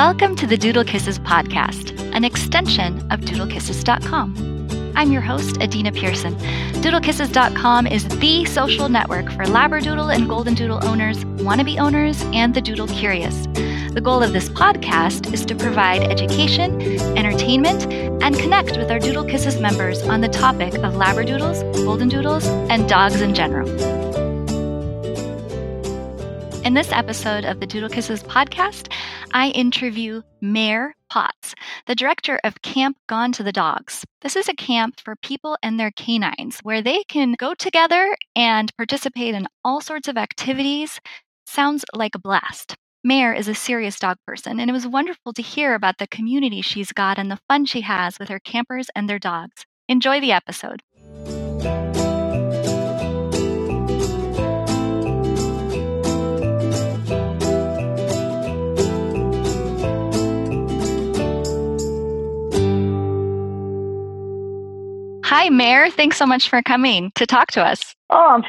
Welcome to the Doodle Kisses podcast, an extension of doodlekisses.com. I'm your host, Adina Pearson. Doodlekisses.com is the social network for Labradoodle and Golden Doodle owners, wannabe owners, and the Doodle curious. The goal of this podcast is to provide education, entertainment, and connect with our Doodle Kisses members on the topic of Labradoodles, Golden Doodles, and dogs in general. In this episode of the Doodle Kisses podcast, I interview Mare Potts, the director of Camp Gone to the Dogs. This is a camp for people and their canines where they can go together and participate in all sorts of activities. Sounds like a blast. Mare is a serious dog person, and it was wonderful to hear about the community she's got and the fun she has with her campers and their dogs. Enjoy the episode. Hi, Mare. Thanks so much for coming to talk to us. Oh, I'm,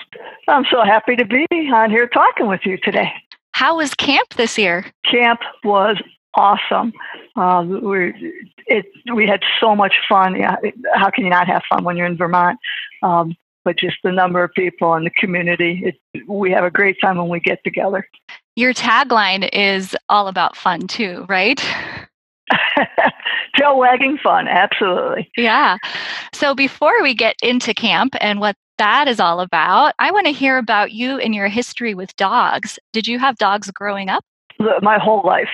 I'm so happy to be on here talking with you today. How was camp this year? Camp was awesome. Um, we it we had so much fun. Yeah, how can you not have fun when you're in Vermont? Um, but just the number of people and the community, it, we have a great time when we get together. Your tagline is all about fun too, right? Tail wagging fun, absolutely. Yeah. So before we get into camp and what that is all about, I want to hear about you and your history with dogs. Did you have dogs growing up? My whole life,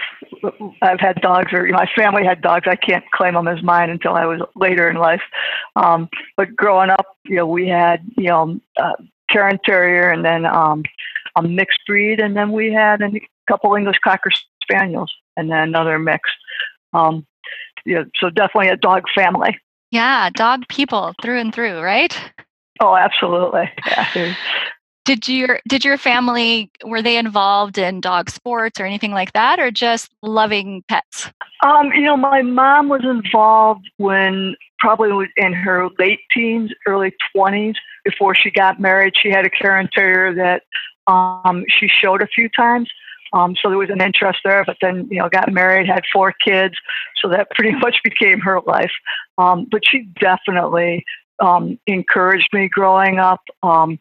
I've had dogs, or my family had dogs. I can't claim them as mine until I was later in life. Um, but growing up, you know, we had, you know, uh, Cairn Terrier and then um, a mixed breed, and then we had a couple English Cocker Spaniels, and then another mix. Um, yeah, so definitely a dog family. Yeah, dog people through and through, right? Oh, absolutely. Yeah. did your did your family were they involved in dog sports or anything like that, or just loving pets? Um, you know, my mom was involved when probably in her late teens, early twenties, before she got married. She had a Cairn Terrier that um, she showed a few times. Um, so there was an interest there, but then, you know, got married, had four kids. So that pretty much became her life. Um, but she definitely um, encouraged me growing up um,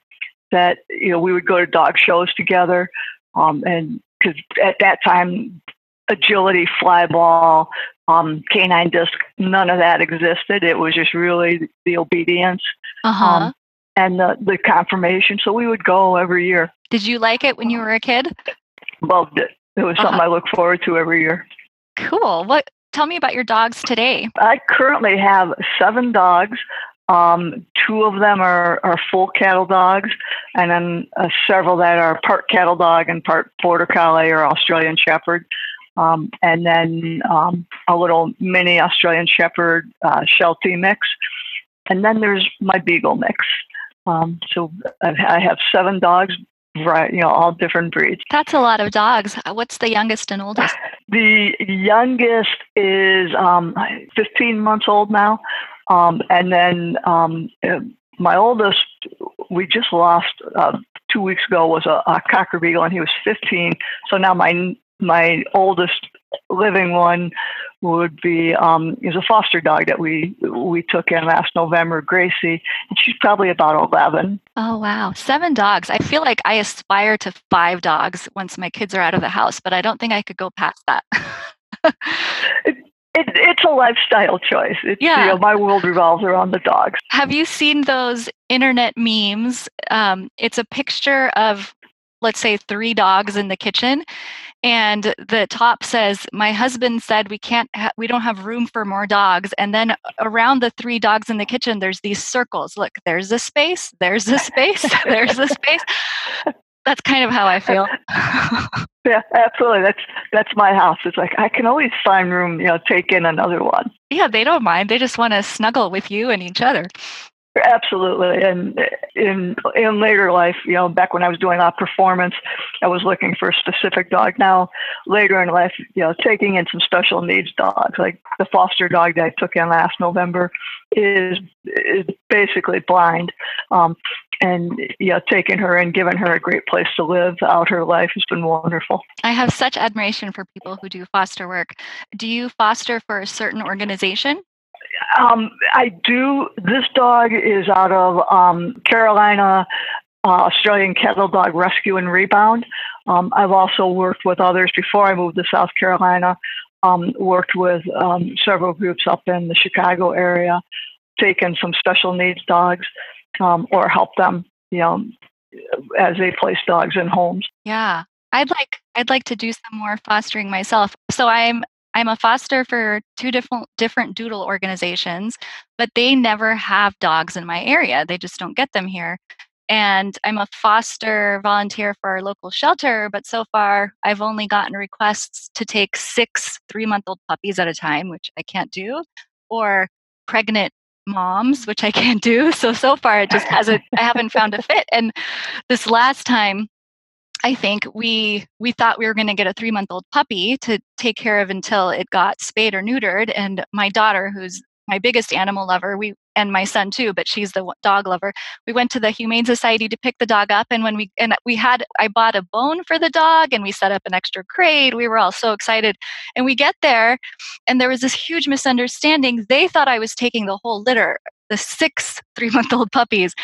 that, you know, we would go to dog shows together. Um, and because at that time, agility, fly ball, um, canine disc, none of that existed. It was just really the obedience. Uh-huh. and the, the conformation. So we would go every year. Did you like it when you were a kid? Loved it. It was something uh-huh. I look forward to every year. Cool. What? Tell me about your dogs today. I currently have seven dogs. Um, two of them are, are full cattle dogs, and then uh, several that are part cattle dog and part border collie or Australian Shepherd. Um, and then um, a little mini Australian Shepherd uh, Sheltie mix. And then there's my Beagle mix. Um, so I have seven dogs, right you know all different breeds. That's a lot of dogs. What's the youngest and oldest? The youngest is um, 15 months old now. Um, and then um, uh, my oldest we just lost uh, two weeks ago was a, a cocker beagle and he was 15 so now my my oldest living one would be um, is a foster dog that we we took in last November, Gracie, and she's probably about eleven. Oh wow, seven dogs! I feel like I aspire to five dogs once my kids are out of the house, but I don't think I could go past that. it, it, it's a lifestyle choice. It's, yeah. You know, my world revolves around the dogs. Have you seen those internet memes? Um, it's a picture of let's say three dogs in the kitchen and the top says my husband said we can't ha- we don't have room for more dogs. And then around the three dogs in the kitchen there's these circles. Look there's a space there's a space there's a space. That's kind of how i feel. Yeah absolutely. That's that's my house. It's like i can always find room you know take in another one. Yeah they don't mind. They just want to snuggle with you and each other Absolutely, and in in later life, you know, back when I was doing a performance, I was looking for a specific dog. Now, later in life, you know, taking in some special needs dogs, like the foster dog that I took in last November, is is basically blind, um, and you know, taking her and giving her a great place to live out her life has been wonderful. I have such admiration for people who do foster work. Do you foster for a certain organization? Um, I do. This dog is out of um, Carolina uh, Australian Cattle Dog Rescue and Rebound. Um, I've also worked with others before I moved to South Carolina. Um, worked with um, several groups up in the Chicago area, taken some special needs dogs um, or help them, you know, as they place dogs in homes. Yeah, I'd like I'd like to do some more fostering myself. So I'm I'm a foster for two different different doodle organizations, but they never have dogs in my area. They just don't get them here. And I'm a foster volunteer for our local shelter, but so far I've only gotten requests to take six three month old puppies at a time, which I can't do, or pregnant moms, which I can't do. So so far it just hasn't I haven't found a fit. And this last time I think we we thought we were going to get a 3-month-old puppy to take care of until it got spayed or neutered and my daughter who's my biggest animal lover we and my son too but she's the dog lover we went to the humane society to pick the dog up and when we and we had i bought a bone for the dog and we set up an extra crate we were all so excited and we get there and there was this huge misunderstanding they thought i was taking the whole litter the six three month old puppies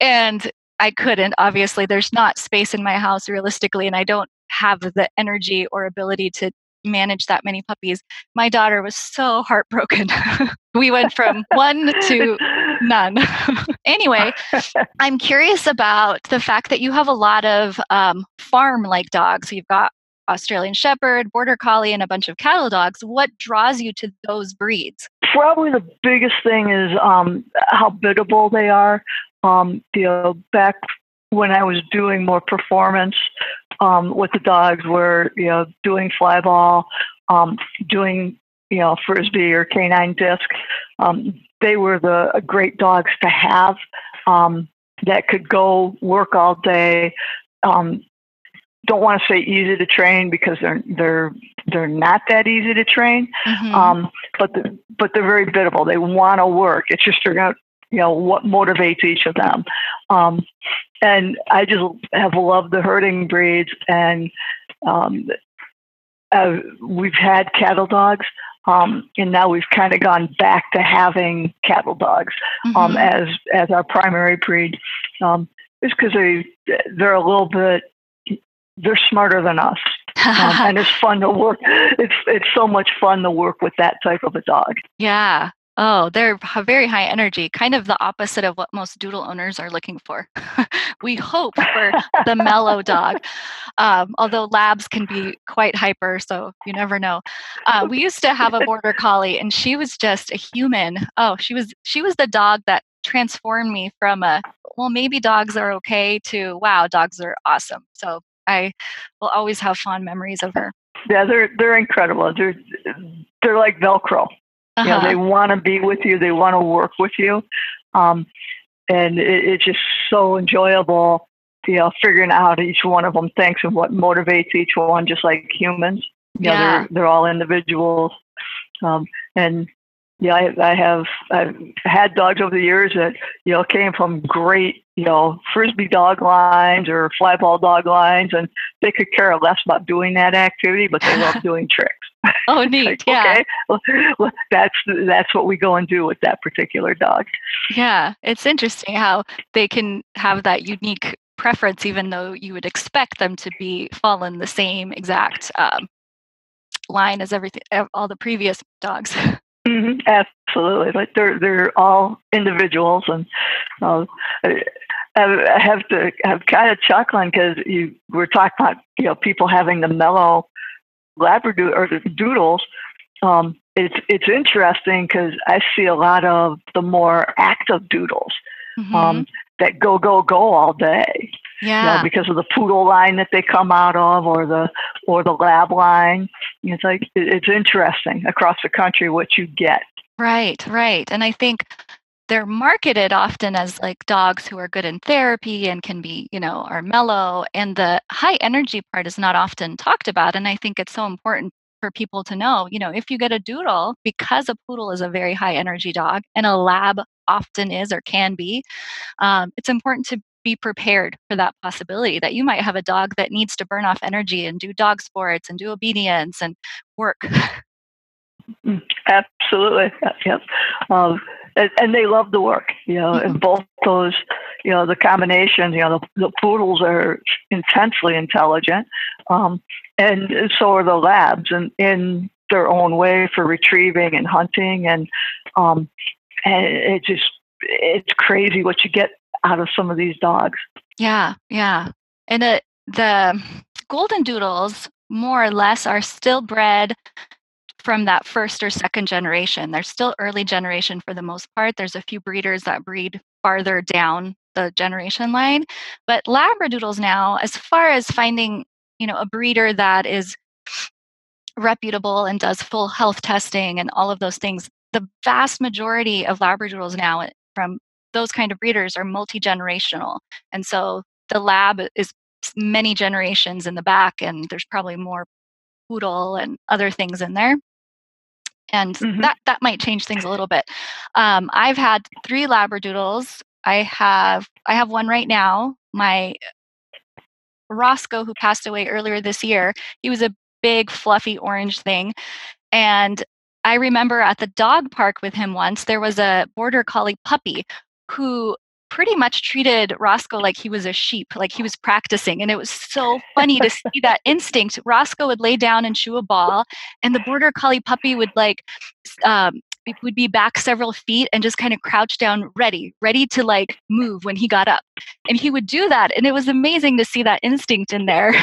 and i couldn't obviously there's not space in my house realistically and i don't have the energy or ability to manage that many puppies. My daughter was so heartbroken. we went from one to none. anyway, I'm curious about the fact that you have a lot of um, farm like dogs. You've got Australian Shepherd, Border Collie, and a bunch of cattle dogs. What draws you to those breeds? Probably the biggest thing is um, how biddable they are. Um, you know, back when I was doing more performance um, with the dogs, were you know doing fly ball, um, doing you know frisbee or canine disc. Um, they were the great dogs to have um, that could go work all day. Um, don't want to say easy to train because they're they're they're not that easy to train, mm-hmm. um, but the, but they're very biddable. They want to work. It's just they're you know what motivates each of them. Um, and I just have loved the herding breeds, and um, uh, we've had cattle dogs, um, and now we've kind of gone back to having cattle dogs um, mm-hmm. as as our primary breed. Um, it's because they they're a little bit they're smarter than us. um, and it's fun to work. It's it's so much fun to work with that type of a dog. Yeah, Oh, they're very high energy, kind of the opposite of what most doodle owners are looking for. we hope for the mellow dog, um, although labs can be quite hyper, so you never know. Uh, we used to have a border collie, and she was just a human. Oh, she was she was the dog that transformed me from a well, maybe dogs are okay to wow, dogs are awesome. So I will always have fond memories of her. Yeah, they're they're incredible. They're they're like Velcro. Uh-huh. You know, they uh-huh. want to be with you. They want to work with you. Um, and it, it's just so enjoyable, you know, figuring out each one of them thinks and what motivates each one, just like humans. You yeah. know, they're, they're all individuals. Um, and yeah, I, I have I've had dogs over the years that you know came from great you know frisbee dog lines or fly ball dog lines, and they could care less about doing that activity, but they love doing tricks. Oh, neat! like, yeah, okay, well, that's that's what we go and do with that particular dog. Yeah, it's interesting how they can have that unique preference, even though you would expect them to be fall in the same exact um, line as everything all the previous dogs. Mm-hmm, absolutely, like they're they're all individuals, and uh, I have to have kind of chuckling because you were talking about you know people having the mellow Labrador or the doodles. Um, it's it's interesting because I see a lot of the more active doodles mm-hmm. um, that go go go all day. Yeah. You know, because of the poodle line that they come out of, or the or the lab line. It's like it's interesting across the country what you get. Right, right, and I think they're marketed often as like dogs who are good in therapy and can be, you know, are mellow. And the high energy part is not often talked about. And I think it's so important for people to know, you know, if you get a doodle, because a poodle is a very high energy dog and a lab often is or can be, um, it's important to be prepared for that possibility that you might have a dog that needs to burn off energy and do dog sports and do obedience and work. Mm, absolutely. Yep. Um, and, and, they love the work, you know, mm-hmm. and both those, you know, the combination, you know, the, the poodles are intensely intelligent. Um, and so are the labs and in their own way for retrieving and hunting. And, um, and it just, it's crazy what you get out of some of these dogs. Yeah. Yeah. And uh, the golden doodles more or less are still bred from that first or second generation. They're still early generation for the most part. There's a few breeders that breed farther down the generation line. But Labradoodles now, as far as finding, you know, a breeder that is reputable and does full health testing and all of those things, the vast majority of Labradoodles now from those kind of breeders are multi-generational. And so the lab is many generations in the back and there's probably more poodle and other things in there and mm-hmm. that that might change things a little bit. Um, I've had three labradoodles. I have I have one right now. My Roscoe, who passed away earlier this year, he was a big fluffy orange thing, and I remember at the dog park with him once. There was a border collie puppy who pretty much treated Roscoe like he was a sheep, like he was practicing. And it was so funny to see that instinct. Roscoe would lay down and chew a ball, and the border collie puppy would like um, would be back several feet and just kind of crouch down, ready, ready to like move when he got up. And he would do that, and it was amazing to see that instinct in there.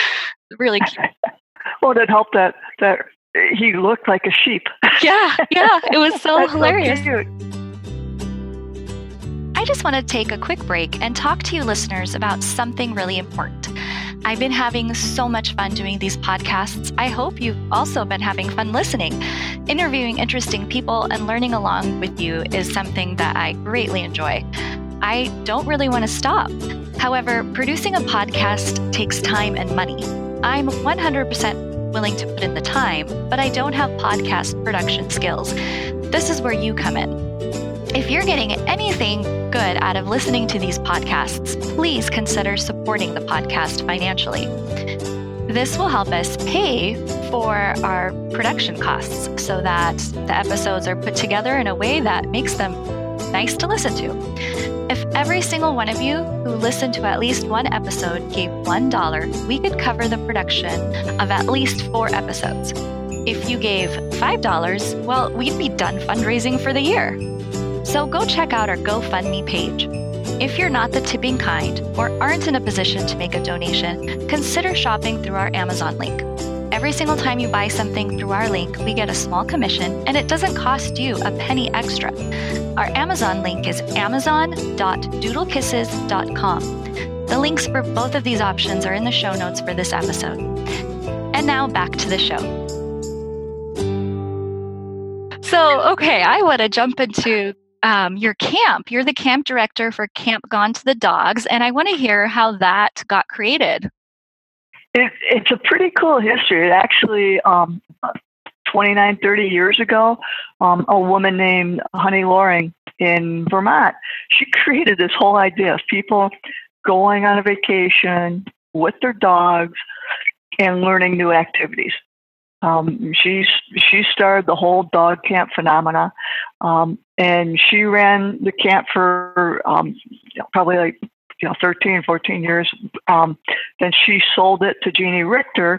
really cute. Well, it helped that that he looked like a sheep. yeah, yeah, it was so hilarious. So I just want to take a quick break and talk to you listeners about something really important. I've been having so much fun doing these podcasts. I hope you've also been having fun listening. Interviewing interesting people and learning along with you is something that I greatly enjoy. I don't really want to stop. However, producing a podcast takes time and money. I'm 100% willing to put in the time, but I don't have podcast production skills. This is where you come in. If you're getting anything good out of listening to these podcasts, please consider supporting the podcast financially. This will help us pay for our production costs so that the episodes are put together in a way that makes them nice to listen to. If every single one of you who listened to at least one episode gave $1, we could cover the production of at least four episodes. If you gave $5, well, we'd be done fundraising for the year. So go check out our GoFundMe page. If you're not the tipping kind or aren't in a position to make a donation, consider shopping through our Amazon link. Every single time you buy something through our link, we get a small commission and it doesn't cost you a penny extra. Our Amazon link is amazon.doodlekisses.com. The links for both of these options are in the show notes for this episode. And now back to the show. So, okay, I want to jump into um, your camp. You're the camp director for Camp Gone to the Dogs, and I want to hear how that got created. It, it's a pretty cool history. It actually, um, 29, 30 years ago, um, a woman named Honey Loring in Vermont, she created this whole idea of people going on a vacation with their dogs and learning new activities. Um, she's she started the whole dog camp phenomena, um, and she ran the camp for um, probably like you know 13, 14 years. Um, then she sold it to Jeannie Richter,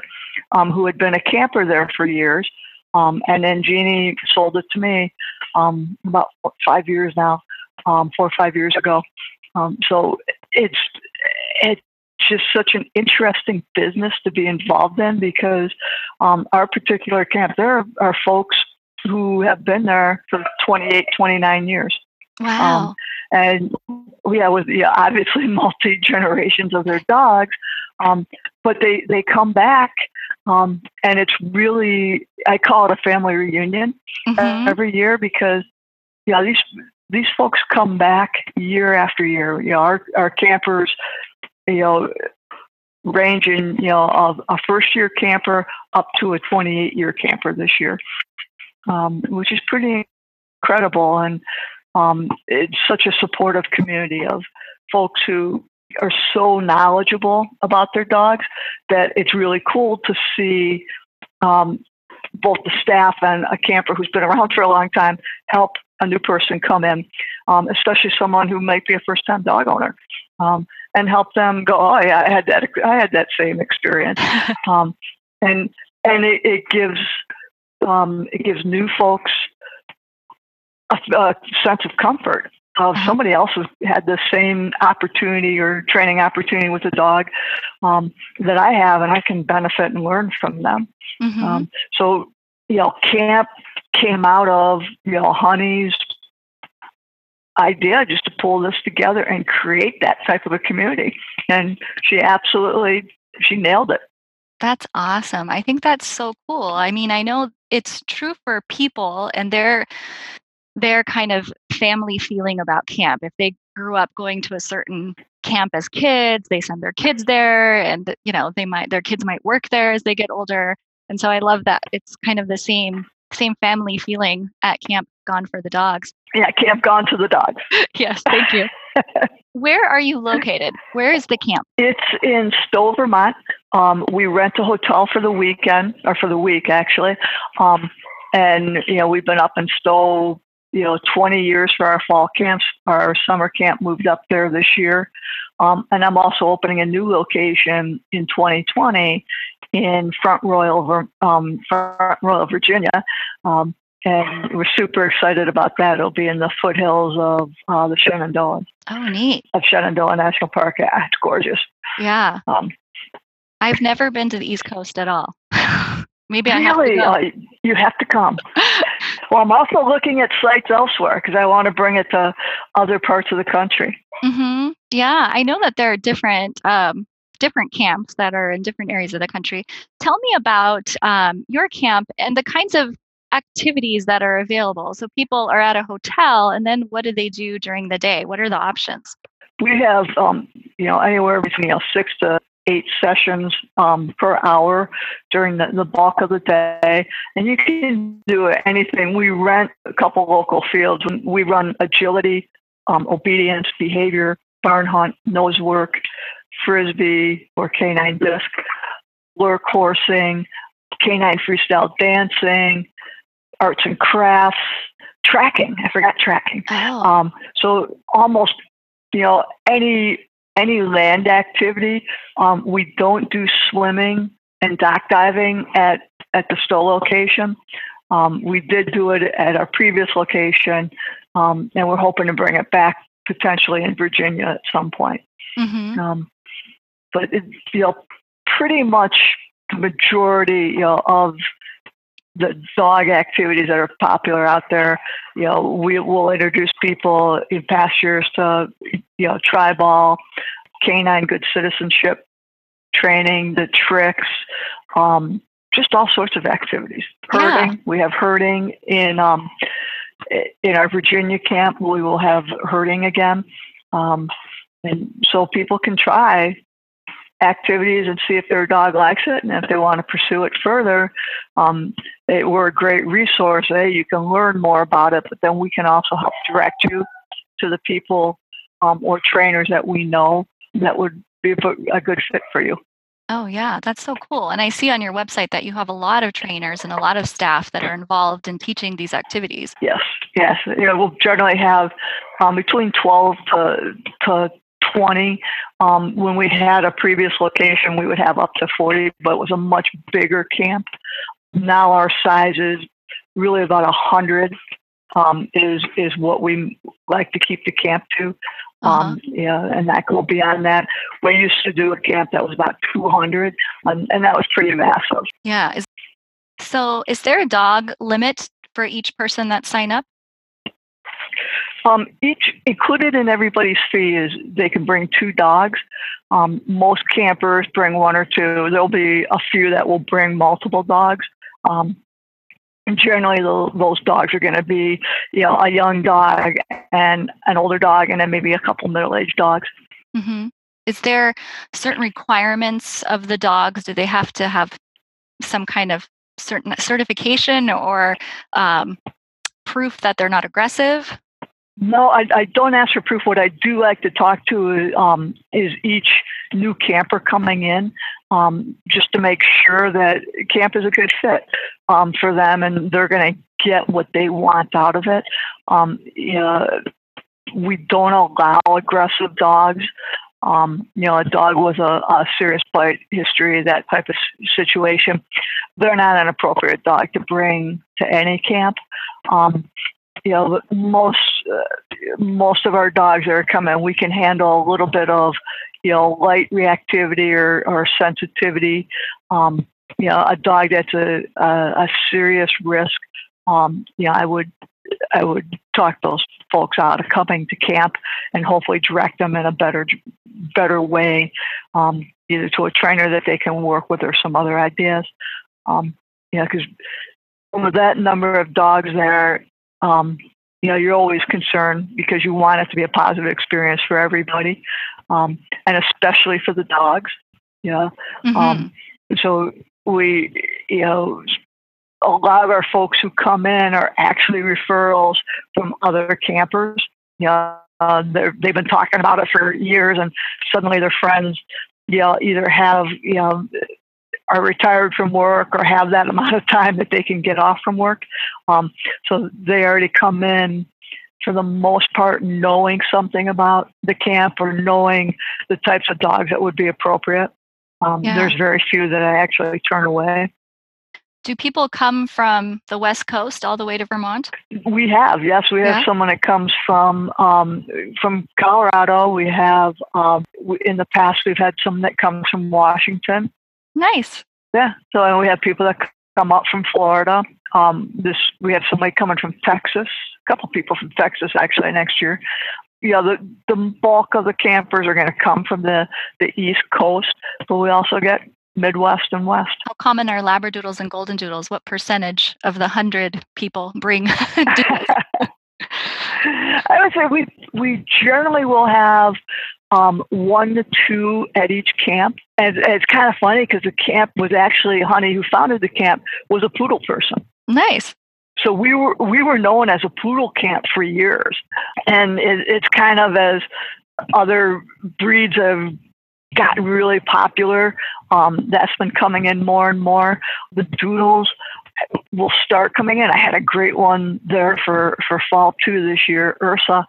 um, who had been a camper there for years, um, and then Jeannie sold it to me about five years now, four or five years ago. so it's it just such an interesting business to be involved in because um, our particular camp, there are, are, folks who have been there for 28, 29 years. Wow. Um, and yeah, with yeah, obviously multi generations of their dogs, um, but they they come back, um, and it's really I call it a family reunion mm-hmm. every year because yeah these these folks come back year after year. You know, our our campers you know, ranging, you know, a, a first year camper up to a 28 year camper this year, um, which is pretty incredible. And um, it's such a supportive community of folks who are so knowledgeable about their dogs that it's really cool to see um, both the staff and a camper who's been around for a long time help a new person come in, um, especially someone who might be a first-time dog owner, um, and help them go. Oh yeah, I had that. I had that same experience, um, and and it, it gives um, it gives new folks a, a sense of comfort of uh-huh. somebody else has had the same opportunity or training opportunity with a dog um, that I have, and I can benefit and learn from them. Mm-hmm. Um, so, you know, camp came out of you know Honey's idea just to pull this together and create that type of a community, and she absolutely she nailed it. That's awesome. I think that's so cool. I mean, I know it's true for people and their their kind of family feeling about camp. If they grew up going to a certain camp as kids, they send their kids there and you know, they might their kids might work there as they get older. And so I love that it's kind of the same same family feeling at camp gone for the dogs. Yeah, camp gone to the dogs. yes, thank you. Where are you located? Where is the camp? It's in Stowe, Vermont. Um, we rent a hotel for the weekend, or for the week actually. Um, and you know, we've been up in Stowe you know, 20 years for our fall camps. Our summer camp moved up there this year. Um, and I'm also opening a new location in 2020 in Front Royal, um, Front Royal, Virginia. Um, and we're super excited about that. It'll be in the foothills of uh, the Shenandoah. Oh, neat. Of Shenandoah National Park. Yeah, it's gorgeous. Yeah. Um, I've never been to the East Coast at all. Maybe I really, have to uh, you have to come. well, I'm also looking at sites elsewhere because I want to bring it to other parts of the country. Mm-hmm. Yeah, I know that there are different um, different camps that are in different areas of the country. Tell me about um, your camp and the kinds of activities that are available. So people are at a hotel, and then what do they do during the day? What are the options? We have, um, you know, anywhere between you know, six to eight sessions um, per hour during the, the bulk of the day. And you can do anything. We rent a couple local fields. We run agility, um, obedience, behavior, barn hunt, nose work, frisbee or canine disc, lure coursing, canine freestyle dancing, arts and crafts, tracking. I forgot tracking. Oh. Um, so almost, you know, any any land activity. Um, we don't do swimming and dock diving at, at the Stowe location. Um, we did do it at our previous location, um, and we're hoping to bring it back potentially in Virginia at some point. Mm-hmm. But it, you know, pretty much the majority you know, of the dog activities that are popular out there. You know, we will introduce people in past years to, you know, Treibball, canine good citizenship training, the tricks, um, just all sorts of activities. Herding, yeah. we have herding in um, in our Virginia camp. We will have herding again, um, and so people can try activities and see if their dog likes it and if they want to pursue it further. Um, it, we're a great resource. Eh? You can learn more about it, but then we can also help direct you to the people um, or trainers that we know that would be a good fit for you. Oh, yeah, that's so cool. And I see on your website that you have a lot of trainers and a lot of staff that are involved in teaching these activities. Yes, yes. You know, we'll generally have um, between 12 to, to 20. Um, when we had a previous location, we would have up to 40, but it was a much bigger camp. Now our size is really about 100 um, is is what we like to keep the camp to. Uh-huh. Um, yeah, and that go beyond that. We used to do a camp that was about 200, and, and that was pretty massive. Yeah. Is, so, is there a dog limit for each person that sign up? Um, each included in everybody's fee is they can bring two dogs. Um, most campers bring one or two. There'll be a few that will bring multiple dogs. Um, and generally, the, those dogs are going to be, you know, a young dog and an older dog, and then maybe a couple middle-aged dogs. Mm-hmm. Is there certain requirements of the dogs? Do they have to have some kind of certain certification or um, proof that they're not aggressive? No, I, I don't ask for proof. What I do like to talk to um, is each new camper coming in, um, just to make sure that camp is a good fit um, for them and they're going to get what they want out of it. Um, you know, we don't allow aggressive dogs. Um, you know, a dog with a, a serious bite history, that type of situation, they're not an appropriate dog to bring to any camp. You know, most uh, most of our dogs that are coming, we can handle a little bit of, you know, light reactivity or, or sensitivity. Um, you know, a dog that's a, a, a serious risk. Um, you know, I would I would talk those folks out of coming to camp and hopefully direct them in a better better way, um, either to a trainer that they can work with or some other ideas. Um, yeah, because with that number of dogs there, um, you know, you're always concerned because you want it to be a positive experience for everybody, um, and especially for the dogs. Yeah. Mm-hmm. Um, so we, you know, a lot of our folks who come in are actually referrals from other campers. You know, uh, they've been talking about it for years, and suddenly their friends, you know, either have you know are retired from work or have that amount of time that they can get off from work. Um, so they already come in for the most part knowing something about the camp or knowing the types of dogs that would be appropriate. Um, yeah. There's very few that I actually turn away. Do people come from the West Coast all the way to Vermont? We have, yes. We have yeah. someone that comes from um, from Colorado. We have um, in the past we've had some that comes from Washington. Nice. Yeah. So we have people that come up from Florida. Um, this we have somebody coming from Texas. A couple people from Texas actually next year. Yeah, the the bulk of the campers are going to come from the the East Coast, but we also get Midwest and West. How common are Labradoodles and Golden Doodles? What percentage of the hundred people bring I would say we we generally will have um, one to two at each camp, and, and it's kind of funny because the camp was actually Honey, who founded the camp, was a poodle person. Nice. So we were we were known as a poodle camp for years, and it, it's kind of as other breeds have gotten really popular. Um, that's been coming in more and more. The doodles will start coming in. I had a great one there for, for fall two this year, Ursa.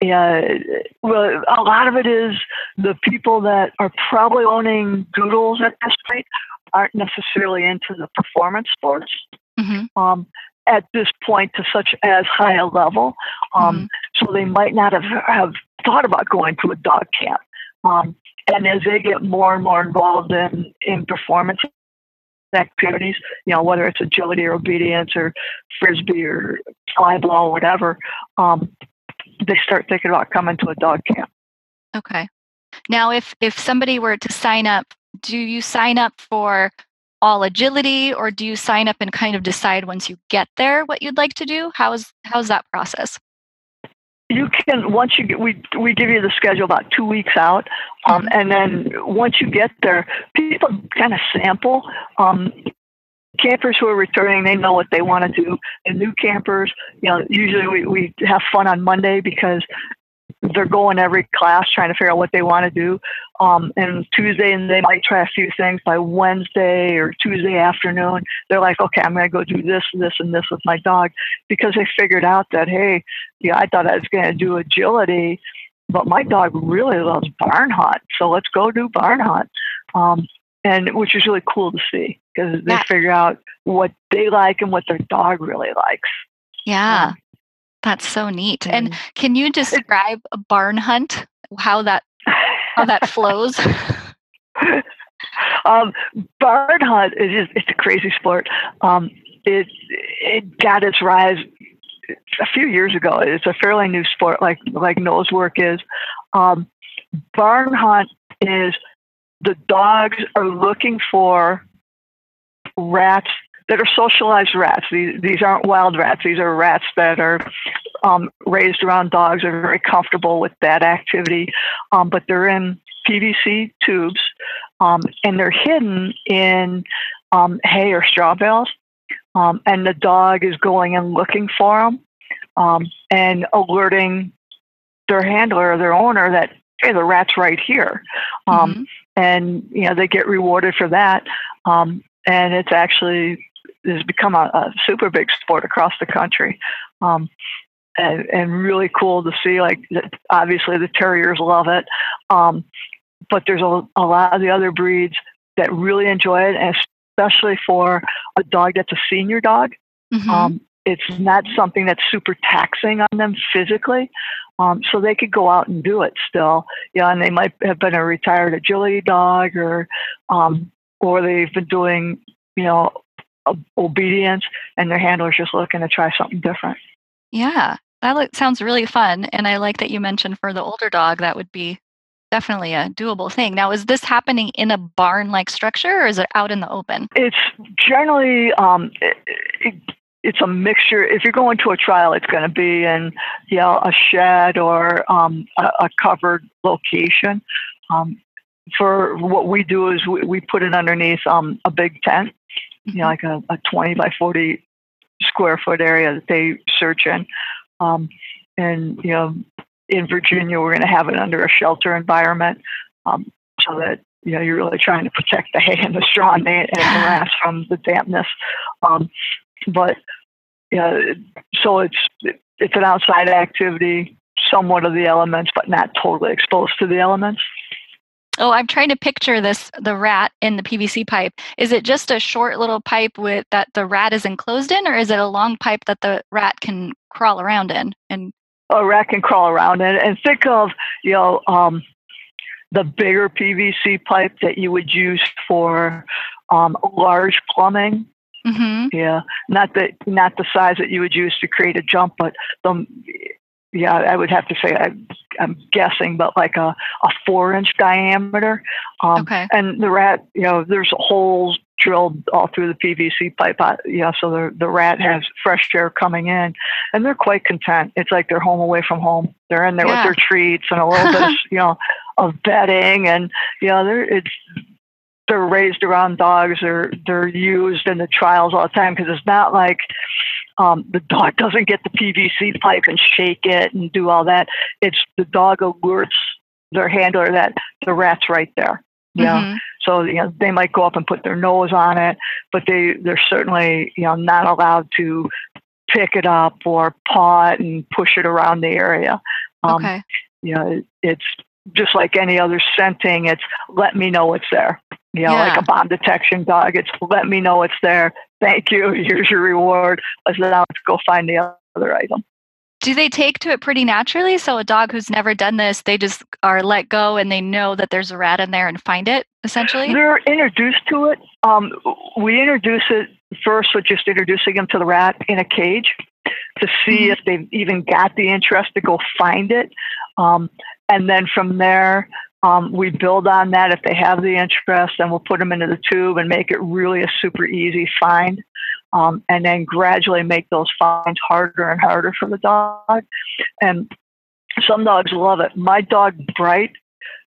Yeah, well, a lot of it is the people that are probably owning doodles at this point aren't necessarily into the performance sports. Mm-hmm. Um, at this point to such as high a level. Um, mm-hmm. So they might not have, have thought about going to a dog camp. Um, and as they get more and more involved in, in performance activities, you know, whether it's agility or obedience or frisbee or fly ball, or whatever, um, they start thinking about coming to a dog camp. Okay. Now, if if somebody were to sign up, do you sign up for all agility, or do you sign up and kind of decide once you get there what you'd like to do? How's how's that process? you can once you get we we give you the schedule about two weeks out um, mm-hmm. and then once you get there people kind of sample um, campers who are returning they know what they want to do and new campers you know usually we, we have fun on monday because they're going every class trying to figure out what they want to do. Um, and Tuesday, and they might try a few things. By Wednesday or Tuesday afternoon, they're like, okay, I'm going to go do this, this, and this with my dog because they figured out that, hey, yeah, I thought I was going to do agility, but my dog really loves barn hunt. So let's go do barn hunt. Um, and which is really cool to see because they figure out what they like and what their dog really likes. Yeah. Um, that's so neat. Mm. And can you describe a barn hunt? How that how that flows? um, barn hunt is it's a crazy sport. Um, it it got its rise a few years ago. It's a fairly new sport, like like nose work is. Um, barn hunt is the dogs are looking for rats that are socialized rats. These, these aren't wild rats. These are rats that are um, raised around dogs, are very comfortable with that activity, um, but they're in PVC tubes um, and they're hidden in um, hay or straw bales. Um, and the dog is going and looking for them. um, and alerting their handler or their owner that hey, the rat's right here, mm-hmm. And you know they get rewarded for that. Um, and it's actually has become a, a, super big sport across the country. Um, and, and, really cool to see. Like, obviously, the terriers love it, um, but there's a, a, lot of the other breeds that really enjoy it, and especially for a dog that's a senior dog. Mm-hmm. Um, it's not something that's super taxing on them physically. Um, so they could go out and do it still. Yeah, and they might have been a retired agility dog or um, or they've been doing, you know, obedience and their handler's just looking to try something different. Yeah, that look, sounds really fun. And I like that you mentioned for the older dog, that would be definitely a doable thing. Now, is this happening in a barn like structure or is it out in the open? It's generally, um, it, it, it's a mixture. If you're going to a trial, it's going to be in you know, a shed or um, a, a, covered location. Um, for what we do is we, we put it underneath um, a big tent, you know, like a, a 20 by 40 square foot area that they search in. Um, and, you know, in Virginia, we're going to have it under a shelter environment um, so that, you know, you're really trying to protect the hay and the straw and the, and the grass from the dampness. Um, but, yeah, so it's, it's an outside activity, somewhat of the elements, but not totally exposed to the elements. Oh, I'm trying to picture this the rat in the PVC pipe. Is it just a short little pipe with that the rat is enclosed in or is it a long pipe that the rat can crawl around in and a rat can crawl around in and think of, you know, um, the bigger PVC pipe that you would use for um, large plumbing. Mm-hmm. Yeah, not the not the size that you would use to create a jump, but the yeah, I would have to say I, am guessing, but like a, a four inch diameter. Um, okay. And the rat, you know, there's holes drilled all through the PVC pipe. Uh, yeah, so the the rat has fresh air coming in, and they're quite content. It's like they're home away from home. They're in there yeah. with their treats and a little bit, of, you know, of bedding, and you know, they're it's they're raised around dogs. They're they're used in the trials all the time because it's not like um, the dog doesn't get the PVC pipe and shake it and do all that. It's the dog alerts their handler that the rat's right there. Yeah. Mm-hmm. So you know they might go up and put their nose on it, but they they're certainly you know not allowed to pick it up or paw it and push it around the area. Um, okay. You know it's just like any other scenting. It's let me know it's there. You know, yeah. like a bomb detection dog. It's let me know it's there. Thank you. Here's your reward. Let's now go find the other item. Do they take to it pretty naturally? So a dog who's never done this, they just are let go and they know that there's a rat in there and find it. Essentially, they're introduced to it. Um, we introduce it first with just introducing them to the rat in a cage to see mm-hmm. if they've even got the interest to go find it. Um, and then from there, um, we build on that. If they have the interest, then we'll put them into the tube and make it really a super easy find. Um, and then gradually make those finds harder and harder for the dog. And some dogs love it. My dog, Bright,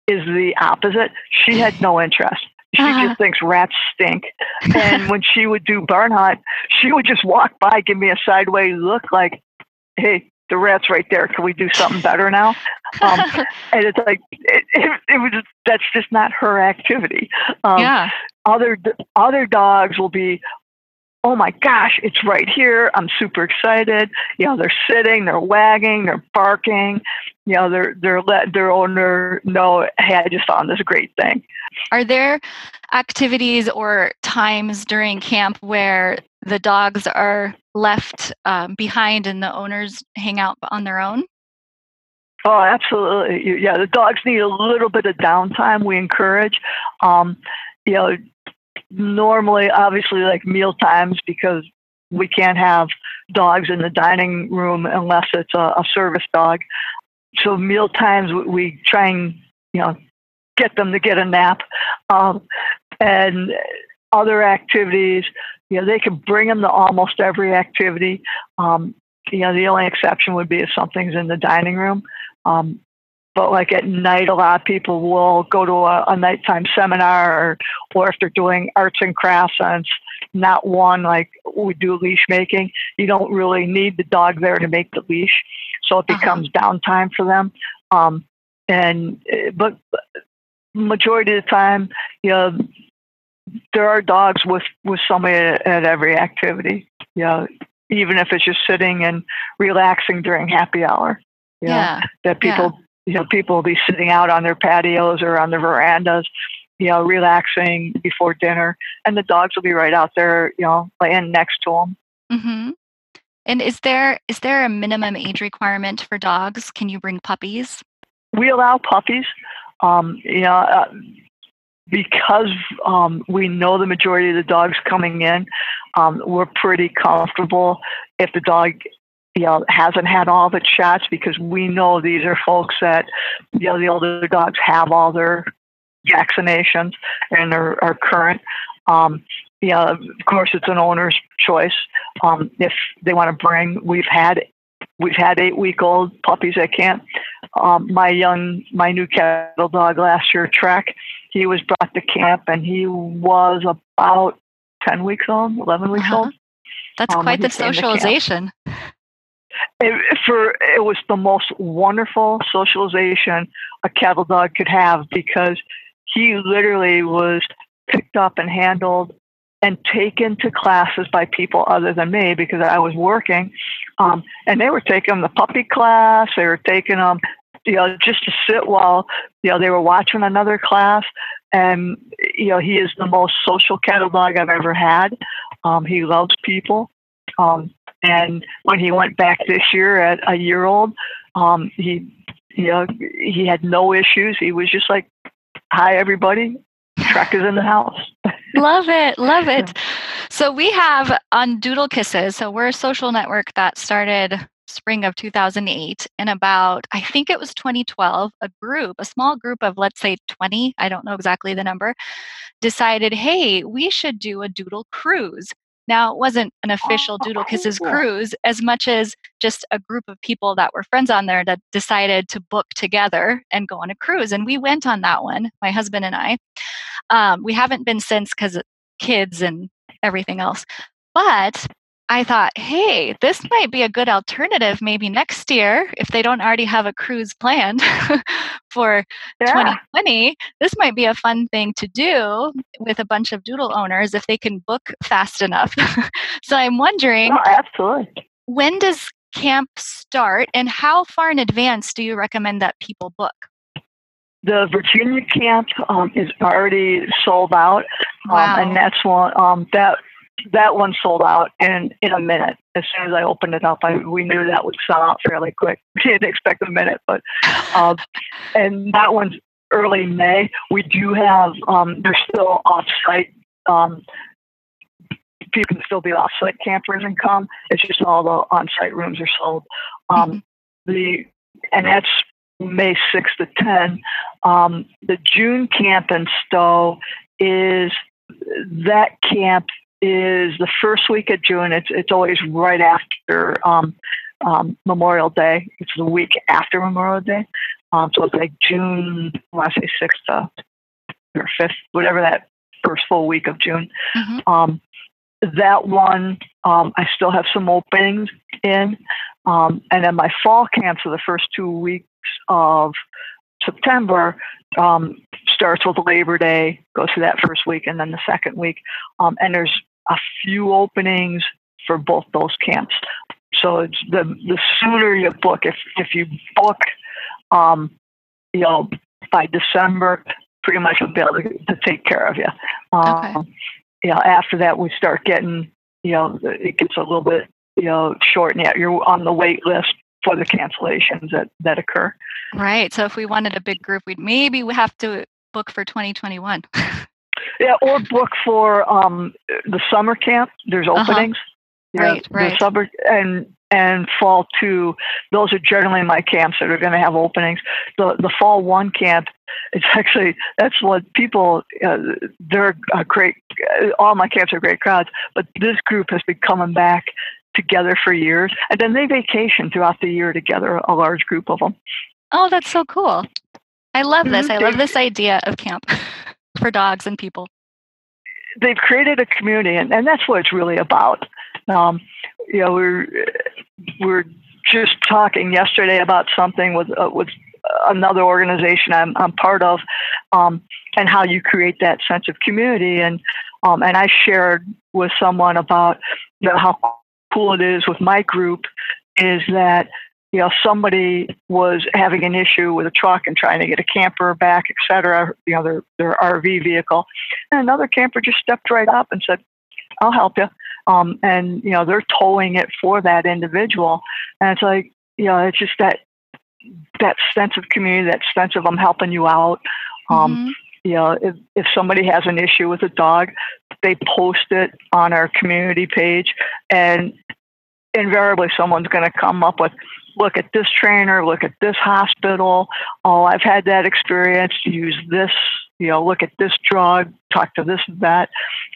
is the opposite. She had no interest. She uh-huh. just thinks rats stink. And when she would do barn hunt, she would just walk by, give me a sideways look like, hey, the rat's right there. Can we do something better now? Um, and it's like it, it, it, was just, that's just not her activity. Um, yeah. Other other dogs will be, oh my gosh, it's right here. I'm super excited. You know, they're sitting, they're wagging, they're barking. You know, they're they're let their owner know, hey, I just found this great thing. Are there activities or times during camp where the dogs are left um, behind and the owners hang out on their own? Oh, absolutely. Yeah, the dogs need a little bit of downtime. We encourage. Um, you know, normally, obviously, like meal times because we can't have dogs in the dining room unless it's a, a service dog. So meal times, we try and you know get them to get a nap, um, and other activities. You know, they can bring them to almost every activity. Um, you know, the only exception would be if something's in the dining room. Um, but like at night, a lot of people will go to a, a nighttime seminar, or, or if they're doing arts and crafts and it's not one like we do leash making, you don't really need the dog there to make the leash, so it Uh-huh. becomes downtime for them. Um, and uh, but majority of the time, you know, there are dogs with with somebody at, at every activity. You know, even if it's just sitting and relaxing during happy hour. Yeah. that Yeah. people you know people will be sitting out on their patios or on their verandas you know relaxing before dinner and the dogs will be right out there you know laying next to them Mm-hmm. And is there is there a minimum age requirement for dogs? Can you bring puppies? we allow puppies um, you know uh, because um, we know the majority of the dogs coming in um, we're pretty comfortable if the dog you know hasn't had all the shots because we know these are folks that you know the older dogs have all their vaccinations and are, are current. Um, you know, of course it's an owner's choice. Um, if they want to bring we've had we've had eight week old puppies at camp um, my young my new cattle dog last year trek he was brought to camp and he was about 10 weeks old 11 weeks Uh-huh. old That's Um, quite the came to camp. socialization. it, for it was the most wonderful socialization a cattle dog could have because he literally was picked up and handled and taken to classes by people other than me because I was working, um, and they were taking him the puppy class. They were taking him, you know, just to sit while you know they were watching another class. And you know, he is the most social cattle dog I've ever had. Um, he loves people. Um, and when he went back this year at a year old, um, he, you know, he had no issues. He was just like, "Hi, everybody. Trek is in the house." love it, love it. So we have on Doodle Kisses. So we're a social network that started spring of 2008 and about i think it was 2012 a group a small group of let's say 20 i don't know exactly the number decided hey we should do a doodle cruise. Now it wasn't an official Oh, doodle kisses cruise as much as just a group of people that were friends on there that decided to book together and go on a cruise and we went on that one my husband and i. Um, we haven't been since because kids and everything else but I thought, hey, this might be a good alternative maybe next year if they don't already have a cruise planned for Yeah. 2020. This might be a fun thing to do with a bunch of doodle owners if they can book fast enough. so I'm wondering, No, absolutely. when does camp start and how far in advance do you recommend that people book? The Virginia camp um, is already sold out, um, Wow. and that's one um, that that one sold out in in a minute. As soon as I opened it up, I, we knew that would sell out fairly quick. We didn't expect a minute, but um, and that one's early May. We do have um, there's still off-site. Um, people can still be off-site campers and come. It's just all the on-site rooms are sold. Um, The and that's May 6th to 10. Um, the June camp in Stowe is that camp is the first week of June. It's it's always right after um, um, Memorial Day. It's the week after Memorial Day. Um, so it's like June, I want to say sixth to or fifth, whatever that first full week of June. Mhm. Um, that one, um, I still have some openings in. Um, and then my fall camps are the first two weeks of September. Um, starts with Labor Day, goes through that first week, and then the second week. Um, and there's a few openings for both those camps. So it's the the sooner you book, if if you book, um, you know, by December, pretty much will be able to, to take care of you. Um, Okay. You know, after that, we start getting, you know, it gets a little bit, you know, short, and yeah, you're on the wait list for the cancellations that that occur. Right. So if we wanted a big group, we'd maybe we have to book for 2021. Yeah, or book for um, the summer camp. There's Uh-huh. openings. You Right, right. The summer and and fall two. Those are generally my camps that are going to have openings. The the fall one camp. It's actually that's what people. Uh, they're a great. All my camps are great crowds, but this group has been coming back together for years, and then they vacation throughout the year together. A large group of them. Oh, that's so cool. I love this. I love this idea of camp for dogs and people. They've created a community, and, and that's what it's really about. Um, you know, we're we're just talking yesterday about something with uh, with another organization I'm, I'm part of, um, and how you create that sense of community. And um, and I shared with someone about you know, how cool it is with my group is that you know somebody was having an issue with a truck and trying to get a camper back, et cetera, you know their their RV vehicle, and another camper just stepped right up and said, "I'll help you," um, and you know they're towing it for that individual, and it's like you know it's just that that sense of community, that sense of I'm helping you out. Um, mm-hmm. You know, if, if somebody has an issue with a dog, they post it on our community page, and invariably someone's going to come up with, look at this trainer, look at this hospital. Oh, I've had that experience. Use this, you know, look at this drug, talk to this and that,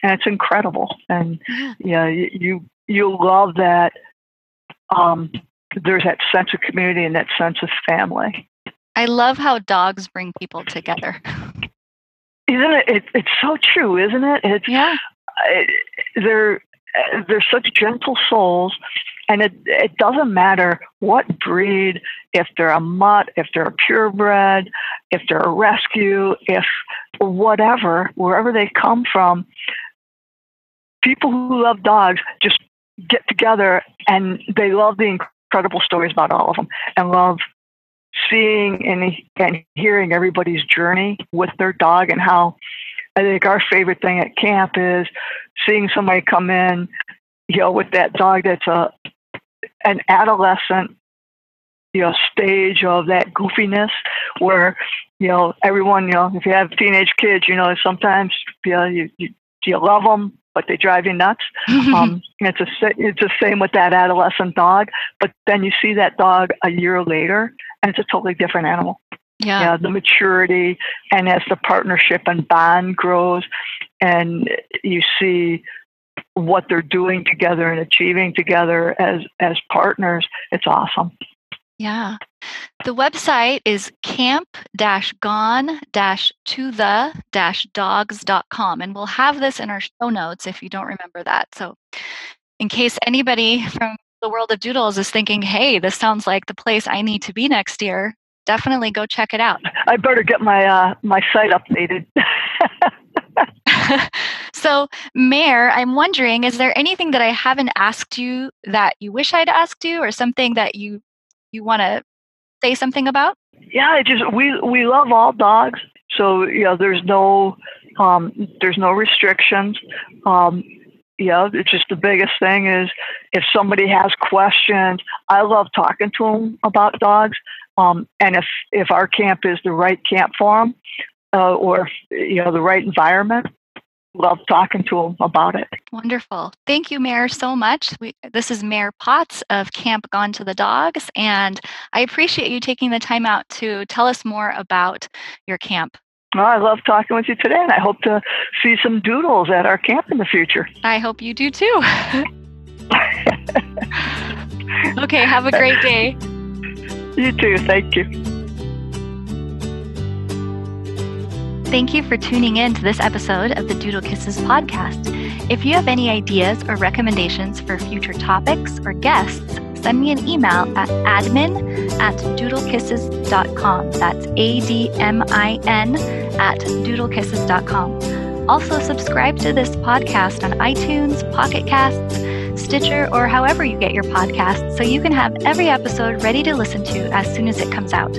and it's incredible. And yeah, you you, you love that. Um, there's that sense of community and that sense of family. I love how dogs bring people together. Isn't it? it it's so true, isn't it? It's yeah. It, they're they're such gentle souls, and it it doesn't matter what breed, if they're a mutt, if they're a purebred, if they're a rescue, if whatever, wherever they come from. People who love dogs just get together and they love the incredible stories about all of them and love seeing and, and hearing everybody's journey with their dog and how I think our favorite thing at camp is seeing somebody come in, you know, with that dog that's a an adolescent, you know, stage of that goofiness where, you know, everyone, you know, if you have teenage kids, you know, sometimes you know, you, you, you love them, but they drive you nuts. um, it's a it's the same with that adolescent dog. But then you see that dog a year later, and it's a totally different animal. Yeah. yeah, the maturity, and as the partnership and bond grows, and you see what they're doing together and achieving together as as partners, it's awesome. Yeah. The website is camp-gone-to-the-dogs.com. And we'll have this in our show notes if you don't remember that. So, in case anybody from the world of doodles is thinking, hey, this sounds like the place I need to be next year, definitely go check it out. I better get my, uh, my site updated. so, Mare, I'm wondering, is there anything that I haven't asked you that you wish I'd asked you, or something that you you want to say something about? Yeah, I just we we love all dogs, so yeah, there's no um, there's no restrictions. Um, know, it's just the biggest thing is if somebody has questions, I love talking to them about dogs. Um, and if if our camp is the right camp for them, uh, or you know the right environment, love talking to them about it. Wonderful. Thank you, Mare, so much. We, this is Mare Potts of Camp Gone to the Dogs, and I appreciate you taking the time out to tell us more about your camp. Well, I love talking with you today, and I hope to see some doodles at our camp in the future. I hope you do too. okay, have a great day. You too. Thank you. Thank you for tuning in to this episode of the Doodle Kisses podcast. If you have any ideas or recommendations for future topics or guests, send me an email at admin at doodlekisses.com. That's A D M I N at doodlekisses.com. Also, subscribe to this podcast on iTunes, Pocket Casts, Stitcher, or however you get your podcasts so you can have every episode ready to listen to as soon as it comes out.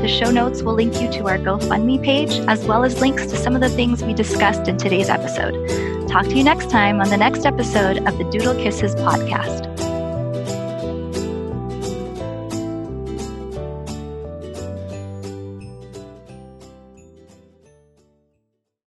The show notes will link you to our GoFundMe page, as well as links to some of the things we discussed in today's episode. Talk to you next time on the next episode of the Doodle Kisses podcast.